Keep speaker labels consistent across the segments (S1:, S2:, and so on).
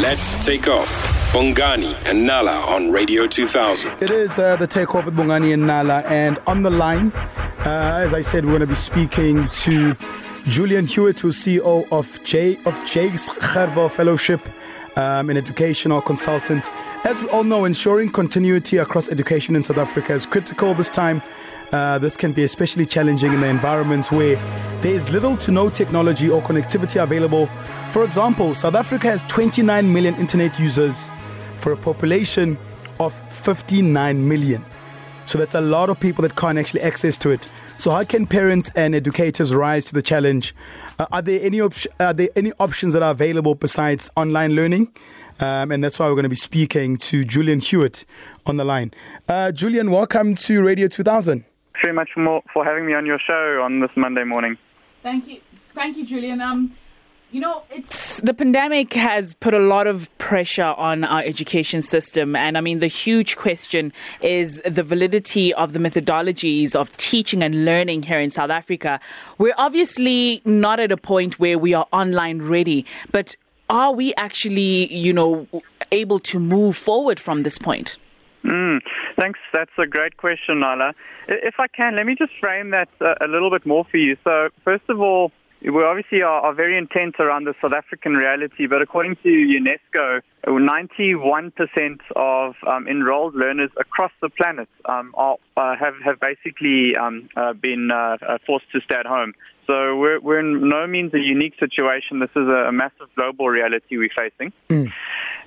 S1: Let's take off. Bongani and Nala on Radio 2000.
S2: It is uh, the takeoff with Bongani and Nala, and on the line, uh, as I said, we're going to be speaking to Julian Hewitt, who's CEO of J of Jakes Gerwel Fellowship, um, an educational consultant. As we all know, ensuring continuity across education in South Africa is critical this time. Uh, this can be especially challenging in the environments where there is little to no technology or connectivity available. For example, South Africa has 29 million internet users for a population of 59 million. So that's a lot of people that can't actually access to it. So how can parents and educators rise to the challenge? Uh, are there any op- are there any options that are available besides online learning? Um, and that's why we're going to be speaking to Julian Hewitt on the line. Uh, Julian, welcome to Radio 2000.
S3: Very much for, for having me on your show on this Monday morning.
S4: Thank you, thank you, Julian. Um, you know, it's the pandemic has put a lot of pressure on our education system. And I mean, the huge question is the validity of the methodologies of teaching and learning here in South Africa. We're obviously not at a point where we are online ready, but are we actually, you know, able to move forward from this point?
S3: Mm, thanks. That's a great question, Nala. If I can, let me just frame that a little bit more for you. So, first of all, we obviously are, are, very intent around the South African reality, but according to UNESCO, 91% of um, enrolled learners across the planet um, are, uh, have, have basically um, uh, been uh, uh forced to stay at home. So we're, we're in no means a unique situation. This is a, a massive global reality we're facing. Mm.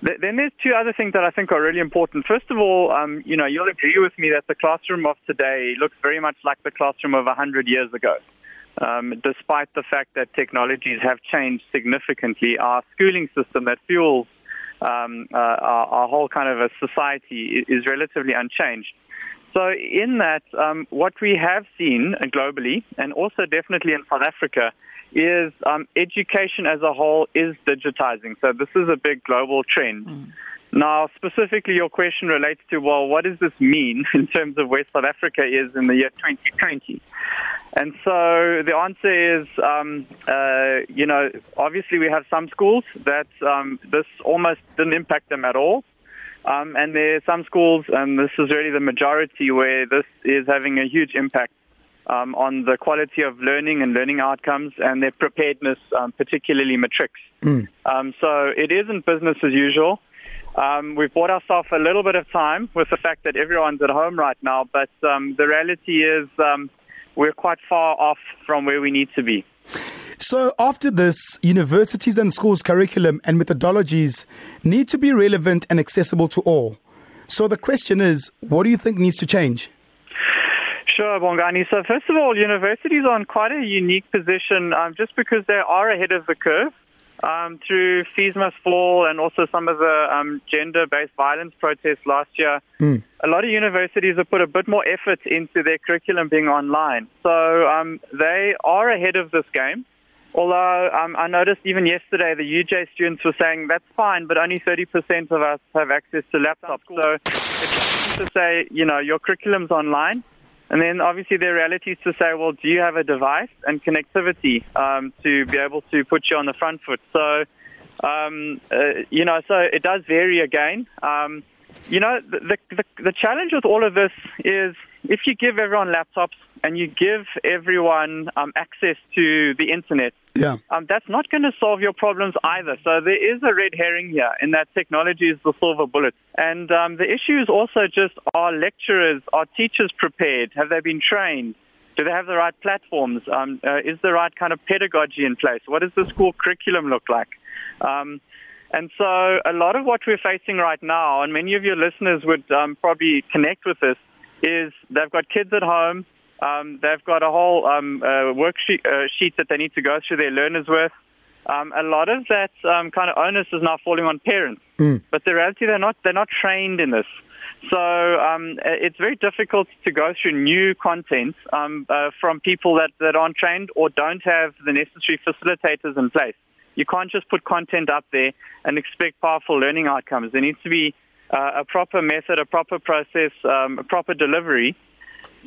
S3: Then there's two other things that I think are really important. First of all, um, you know, you'll agree with me that the classroom of today looks very much like the classroom of 100 years ago. Um, despite the fact that technologies have changed significantly, our schooling system that fuels um, uh, our, our, whole kind of a society is relatively unchanged. So, in that, um, what we have seen globally, and also definitely in South Africa, is um, education as a whole is digitizing. So, this is a big global trend. Mm. Now, specifically, your question relates to well, what does this mean in terms of where South Africa is in the year 2020? And so the answer is, um, uh, you know, obviously we have some schools that um, this almost didn't impact them at all. Um, and there are some schools, and this is really the majority, where this is having a huge impact um, on the quality of learning and learning outcomes and their preparedness, um, particularly matrics. Mm. Um, so it isn't business as usual. Um, we've bought ourselves a little bit of time with the fact that everyone's at home right now, but um, the reality is um, we're quite far off from where we need to be.
S2: So, after this, universities and schools' curriculum and methodologies need to be relevant and accessible to all. So, the question is what do you think needs to change?
S3: Sure, Bongani. So, first of all, universities are in quite a unique position um, just because they are ahead of the curve um, through Fees Must Fall and also some of the um, gender based violence protests last year, mm. a lot of universities have put a bit more effort into their curriculum being online. So um, they are ahead of this game. Although um, I noticed even yesterday the UJ students were saying that's fine, but only 30% of us have access to laptops. So it's to say, you know, your curriculum's online. And then obviously the reality is to say, well, do you have a device and connectivity um, to be able to put you on the front foot? So, um, uh, you know, so it does vary again. Um, you know, the, the, the challenge with all of this is if you give everyone laptops and you give everyone um, access to the internet,
S2: yeah.
S3: Um, that's not going to solve your problems either. So there is a red herring here in that technology is the silver bullet. And um, the issue is also just are lecturers, are teachers prepared? Have they been trained? Do they have the right platforms? Um, uh, is the right kind of pedagogy in place? What does the school curriculum look like? Um, and so a lot of what we're facing right now, and many of your listeners would um, probably connect with this, is they've got kids at home. Um, they've got a whole um, uh, worksheet uh, sheet that they need to go through their learners with. Um, a lot of that um, kind of onus is now falling on parents, mm. but the reality they're not they're not trained in this. So um, it's very difficult to go through new content um, uh, from people that, that aren't trained or don't have the necessary facilitators in place. You can't just put content up there and expect powerful learning outcomes. There needs to be uh, a proper method, a proper process, um, a proper delivery.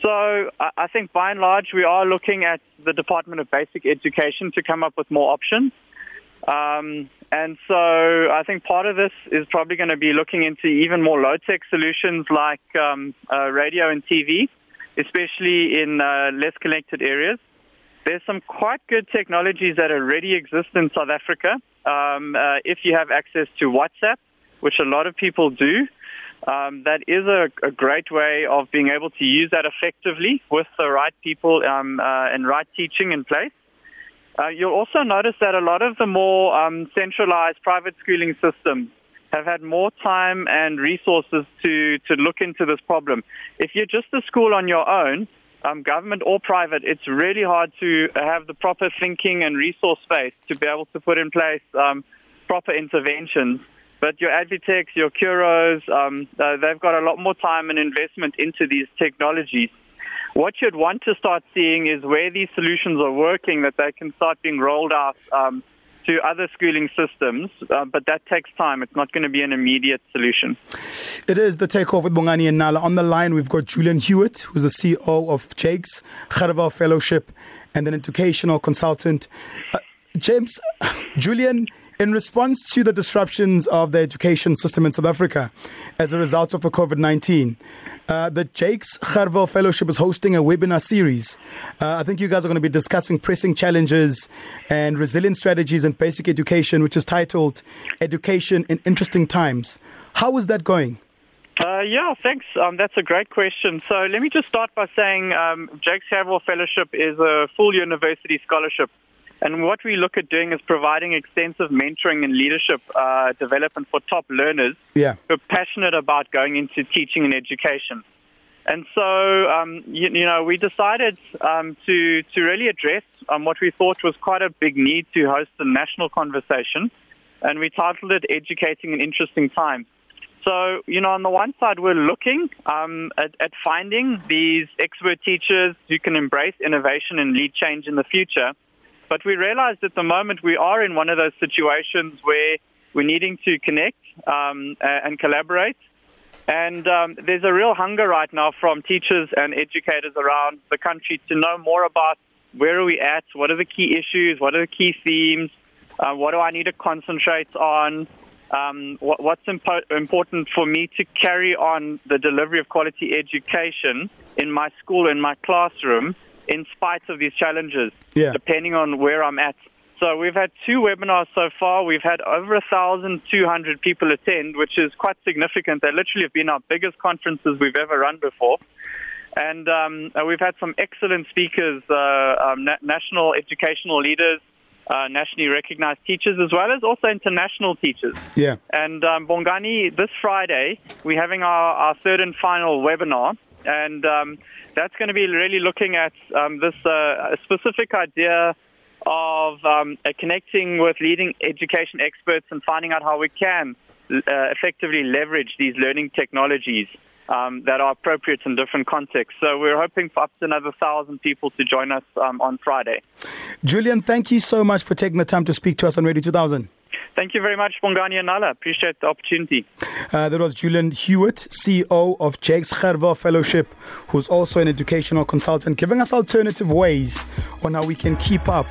S3: So I think by and large we are looking at the Department of Basic Education to come up with more options. Um, And so I think part of this is probably going to be looking into even more low tech solutions like um, uh, radio and TV, especially in uh, less connected areas. There's some quite good technologies that already exist in South Africa. Um, uh, if you have access to WhatsApp, which a lot of people do, um, that is a, a, great way of being able to use that effectively with the right people um, uh, and right teaching in place. Uh, you'll also notice that a lot of the more um, centralized private schooling systems have had more time and resources to, to look into this problem. If you're just a school on your own, um, government or private, it's really hard to have the proper thinking and resource space to be able to put in place um, proper interventions. But your ADvTECHs, your Curros, um, uh, they've got a lot more time and investment into these technologies. What you'd want to start seeing is where these solutions are working, that they can start being rolled out um, to other schooling systems, uh, but that takes time. It's not going to be an immediate solution.
S2: It is the takeoff with Bongani and Nala. On the line, we've got Julian Hewitt, who's the CEO of Jakes Gerwel Fellowship and an educational consultant. Uh, James, Julian, in response to the disruptions of the education system in South Africa as a result of the COVID 19, uh, the Jakes Gerwel Fellowship is hosting a webinar series. Uh, I think you guys are going to be discussing pressing challenges and resilient strategies in basic education, which is titled Education in Interesting Times. How is that going?
S3: Uh, yeah, thanks. Um, that's a great question. So let me just start by saying um, Jakes Gerwel Fellowship is a full university scholarship. And what we look at doing is providing extensive mentoring and leadership uh, development for top learners
S2: yeah.
S3: who are passionate about going into teaching and education. And so, um, you, you, know, we decided um, to to really address um, what we thought was quite a big need to host a national conversation, and we titled it "Educating an Interesting Time." So, you know, on the one side, we're looking um, at, at finding these expert teachers who can embrace innovation and lead change in the future. But we realized at the moment we are in one of those situations where we're needing to connect um, and collaborate. And um, there's a real hunger right now from teachers and educators around the country to know more about where are we at, what are the key issues, what are the key themes, uh, what do I need to concentrate on, um, what, what's impo- important for me to carry on the delivery of quality education in my school, in my classroom, in spite of these challenges,
S2: yeah.
S3: depending on where I'm at. So we've had two webinars so far. We've had over 1,200 people attend, which is quite significant. They literally have been our biggest conferences we've ever run before. And um, uh, we've had some excellent speakers, uh, um, na- national educational leaders, uh, nationally recognized teachers, as well as also international teachers.
S2: Yeah.
S3: And um, Bongani, this Friday, we're having our, our third and final webinar. And um, that's going to be really looking at um, this uh, specific idea of um, uh, connecting with leading education experts and finding out how we can uh, effectively leverage these learning technologies um, that are appropriate in different contexts. So we're hoping for up to another thousand people to join us um, on Friday.
S2: Julian, thank you so much for taking the time to speak to us on Radio 2000.
S3: Thank you very much, Bongani and Nala. Appreciate the opportunity.
S2: Uh, that was Julian Hewitt, CEO of Jakes Gerwel Fellowship, who's also an educational consultant, giving us alternative ways on how we can keep up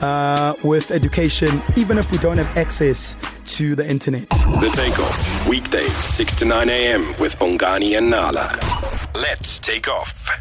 S2: uh, with education, even if we don't have access to the internet.
S1: The Takeoff, weekdays, 6 to 9 a.m. with Bongani and Nala. Let's take off.